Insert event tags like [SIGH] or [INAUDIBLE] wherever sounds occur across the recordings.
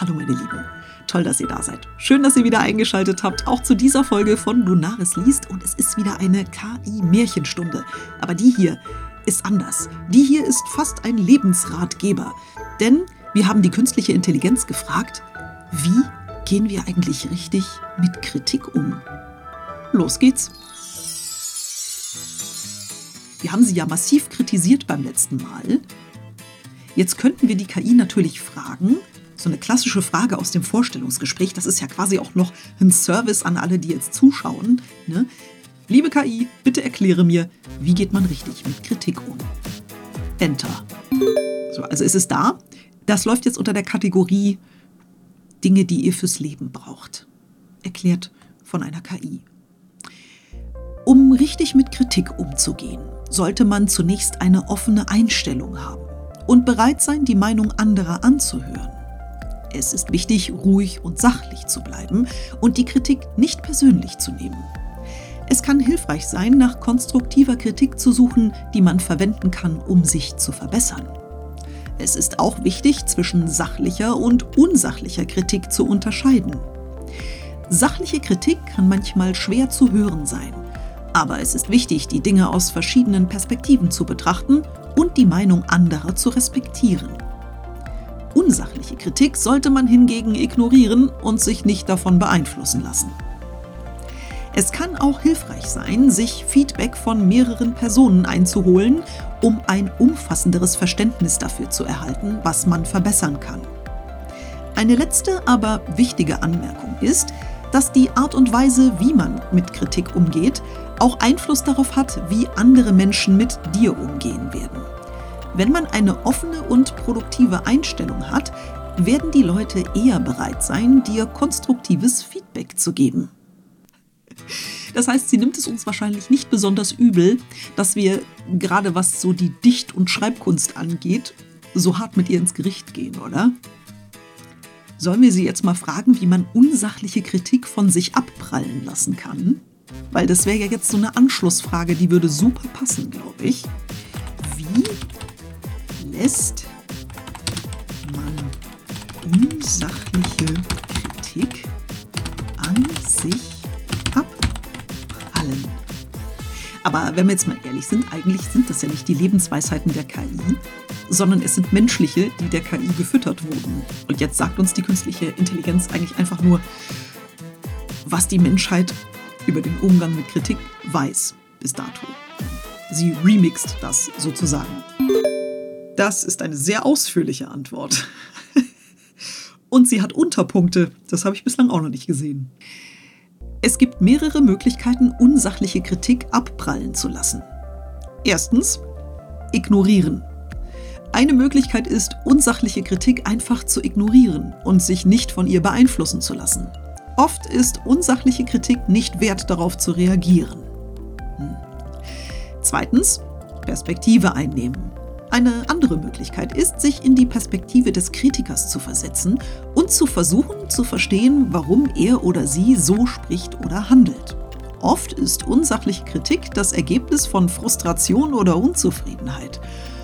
Hallo meine Lieben. Toll, dass ihr da seid. Schön, dass ihr wieder eingeschaltet habt, auch zu dieser Folge von Lunaris liest. Und es ist wieder eine KI-Märchenstunde. Aber die hier ist anders. Die hier ist fast ein Lebensratgeber. Denn wir haben die künstliche Intelligenz gefragt, wie gehen wir eigentlich richtig mit Kritik um? Los geht's. Wir haben sie ja massiv kritisiert beim letzten Mal. Jetzt könnten wir die KI natürlich fragen, so eine klassische Frage aus dem Vorstellungsgespräch, das ist ja quasi auch noch ein Service an alle, die jetzt zuschauen. Ne? Liebe KI, bitte erkläre mir, wie geht man richtig mit Kritik um? Enter. So, also ist es da. Das läuft jetzt unter der Kategorie Dinge, die ihr fürs Leben braucht. Erklärt von einer KI. Um richtig mit Kritik umzugehen, sollte man zunächst eine offene Einstellung haben und bereit sein, die Meinung anderer anzuhören. Es ist wichtig, ruhig und sachlich zu bleiben und die Kritik nicht persönlich zu nehmen. Es kann hilfreich sein, nach konstruktiver Kritik zu suchen, die man verwenden kann, um sich zu verbessern. Es ist auch wichtig, zwischen sachlicher und unsachlicher Kritik zu unterscheiden. Sachliche Kritik kann manchmal schwer zu hören sein, aber es ist wichtig, die Dinge aus verschiedenen Perspektiven zu betrachten und die Meinung anderer zu respektieren. Unsachliche Kritik sollte man hingegen ignorieren und sich nicht davon beeinflussen lassen. Es kann auch hilfreich sein, sich Feedback von mehreren Personen einzuholen, um ein umfassenderes Verständnis dafür zu erhalten, was man verbessern kann. Eine letzte, aber wichtige Anmerkung ist, dass die Art und Weise, wie man mit Kritik umgeht, auch Einfluss darauf hat, wie andere Menschen mit dir umgehen werden. Wenn man eine offene und produktive Einstellung hat, werden die Leute eher bereit sein, dir konstruktives Feedback zu geben. Das heißt, sie nimmt es uns wahrscheinlich nicht besonders übel, dass wir, gerade was so die Dicht- und Schreibkunst angeht, so hart mit ihr ins Gericht gehen, oder? Sollen wir sie jetzt mal fragen, wie man unsachliche Kritik von sich abprallen lassen kann? Weil das wäre ja jetzt so eine Anschlussfrage, die würde super passen, glaube ich. Wie lässt man unsachliche Kritik an sich abprallen. Aber wenn wir jetzt mal ehrlich sind, eigentlich sind das ja nicht die Lebensweisheiten der KI, sondern es sind menschliche, die der KI gefüttert wurden. Und jetzt sagt uns die künstliche Intelligenz eigentlich einfach nur, was die Menschheit über den Umgang mit Kritik weiß bis dato. Sie remixt das sozusagen. Das ist eine sehr ausführliche Antwort. [LAUGHS] Und sie hat Unterpunkte. Das habe ich bislang auch noch nicht gesehen. Es gibt mehrere Möglichkeiten, unsachliche Kritik abprallen zu lassen. Erstens, ignorieren. Eine Möglichkeit ist, unsachliche Kritik einfach zu ignorieren und sich nicht von ihr beeinflussen zu lassen. Oft ist unsachliche Kritik nicht wert, darauf zu reagieren. Hm. Zweitens, Perspektive einnehmen. Eine andere Möglichkeit ist, sich in die Perspektive des Kritikers zu versetzen und zu versuchen zu verstehen, warum er oder sie so spricht oder handelt. Oft ist unsachliche Kritik das Ergebnis von Frustration oder Unzufriedenheit.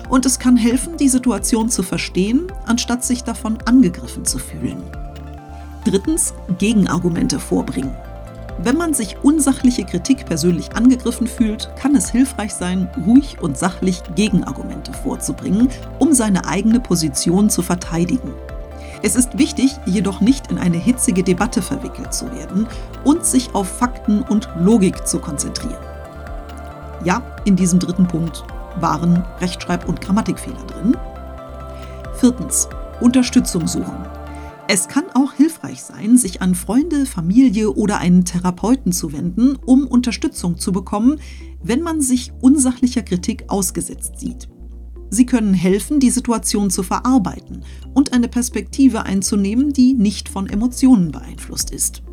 Und es kann helfen, die Situation zu verstehen, anstatt sich davon angegriffen zu fühlen. Drittens, Gegenargumente vorbringen. Wenn man sich unsachliche Kritik persönlich angegriffen fühlt, kann es hilfreich sein, ruhig und sachlich Gegenargumente vorzubringen, um seine eigene Position zu verteidigen. Es ist wichtig, jedoch nicht in eine hitzige Debatte verwickelt zu werden und sich auf Fakten und Logik zu konzentrieren. Ja, in diesem dritten Punkt waren Rechtschreib- und Grammatikfehler drin. Viertens, Unterstützung suchen. Es kann auch hilfreich sein, sich an Freunde, Familie oder einen Therapeuten zu wenden, um Unterstützung zu bekommen, wenn man sich unsachlicher Kritik ausgesetzt sieht. Sie können helfen, die Situation zu verarbeiten und eine Perspektive einzunehmen, die nicht von Emotionen beeinflusst ist.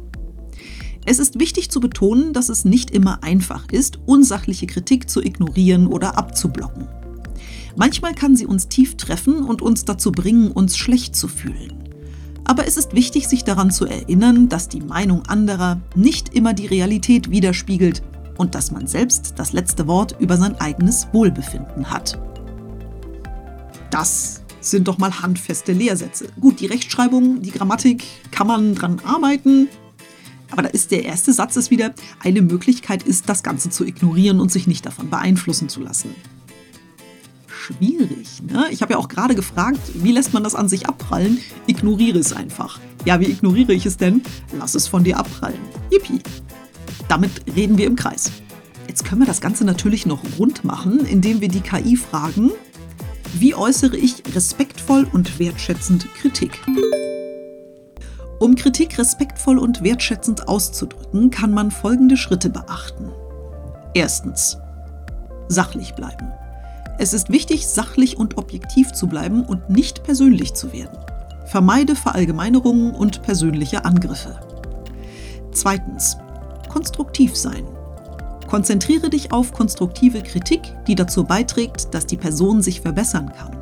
Es ist wichtig zu betonen, dass es nicht immer einfach ist, unsachliche Kritik zu ignorieren oder abzublocken. Manchmal kann sie uns tief treffen und uns dazu bringen, uns schlecht zu fühlen. Aber es ist wichtig, sich daran zu erinnern, dass die Meinung anderer nicht immer die Realität widerspiegelt und dass man selbst das letzte Wort über sein eigenes Wohlbefinden hat. Das sind doch mal handfeste Lehrsätze. Gut, die Rechtschreibung, die Grammatik kann man dran arbeiten. Aber da ist der erste Satz ist wieder, eine Möglichkeit ist, das Ganze zu ignorieren und sich nicht davon beeinflussen zu lassen. Schwierig, ne? Ich habe ja auch gerade gefragt, wie lässt man das an sich abprallen? Ignoriere es einfach. Ja, wie ignoriere ich es denn? Lass es von dir abprallen. Yippie. Damit reden wir im Kreis. Jetzt können wir das Ganze natürlich noch rund machen, indem wir die KI fragen, wie äußere ich respektvoll und wertschätzend Kritik? Um Kritik respektvoll und wertschätzend auszudrücken, kann man folgende Schritte beachten. Erstens. Sachlich bleiben. Es ist wichtig, sachlich und objektiv zu bleiben und nicht persönlich zu werden. Vermeide Verallgemeinerungen und persönliche Angriffe. Zweitens. Konstruktiv sein. Konzentriere dich auf konstruktive Kritik, die dazu beiträgt, dass die Person sich verbessern kann.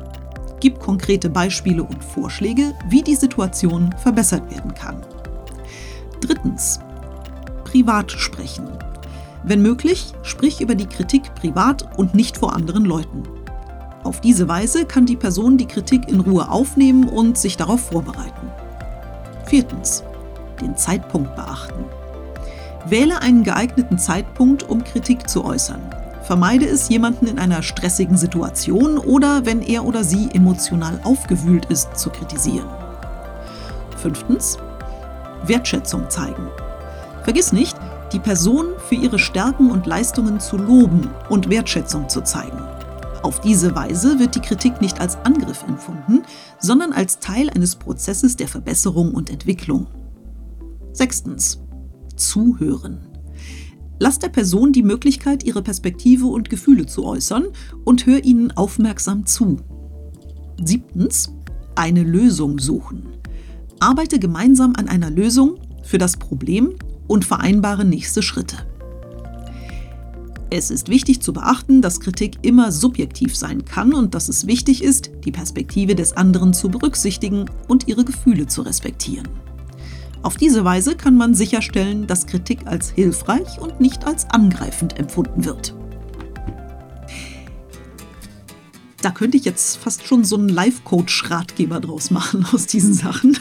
Gib konkrete Beispiele und Vorschläge, wie die Situation verbessert werden kann. Drittens. Privat sprechen. Wenn möglich, sprich über die Kritik privat und nicht vor anderen Leuten. Auf diese Weise kann die Person die Kritik in Ruhe aufnehmen und sich darauf vorbereiten. Viertens. Den Zeitpunkt beachten. Wähle einen geeigneten Zeitpunkt, um Kritik zu äußern. Vermeide es, jemanden in einer stressigen Situation oder wenn er oder sie emotional aufgewühlt ist, zu kritisieren. Fünftens. Wertschätzung zeigen. Vergiss nicht, die Person für ihre Stärken und Leistungen zu loben und Wertschätzung zu zeigen. Auf diese Weise wird die Kritik nicht als Angriff empfunden, sondern als Teil eines Prozesses der Verbesserung und Entwicklung. Sechstens. Zuhören. Lass der Person die Möglichkeit, ihre Perspektive und Gefühle zu äußern und hör ihnen aufmerksam zu. Siebtens. Eine Lösung suchen. Arbeite gemeinsam an einer Lösung für das Problem und vereinbare nächste Schritte. Es ist wichtig zu beachten, dass Kritik immer subjektiv sein kann und dass es wichtig ist, die Perspektive des anderen zu berücksichtigen und ihre Gefühle zu respektieren. Auf diese Weise kann man sicherstellen, dass Kritik als hilfreich und nicht als angreifend empfunden wird. Da könnte ich jetzt fast schon so einen Life-Coach-Ratgeber draus machen aus diesen Sachen.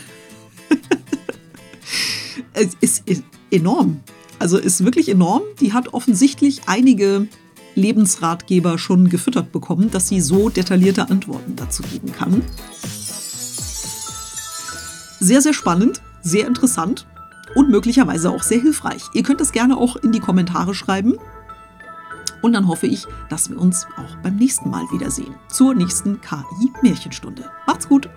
[LAUGHS] es ist enorm. Also ist wirklich enorm. Die hat offensichtlich einige Lebensratgeber schon gefüttert bekommen, dass sie so detaillierte Antworten dazu geben kann. Sehr, sehr spannend sehr interessant und möglicherweise auch sehr hilfreich. Ihr könnt es gerne auch in die Kommentare schreiben. Und dann hoffe ich, dass wir uns auch beim nächsten Mal wiedersehen. Zur nächsten KI-Märchenstunde. Macht's gut!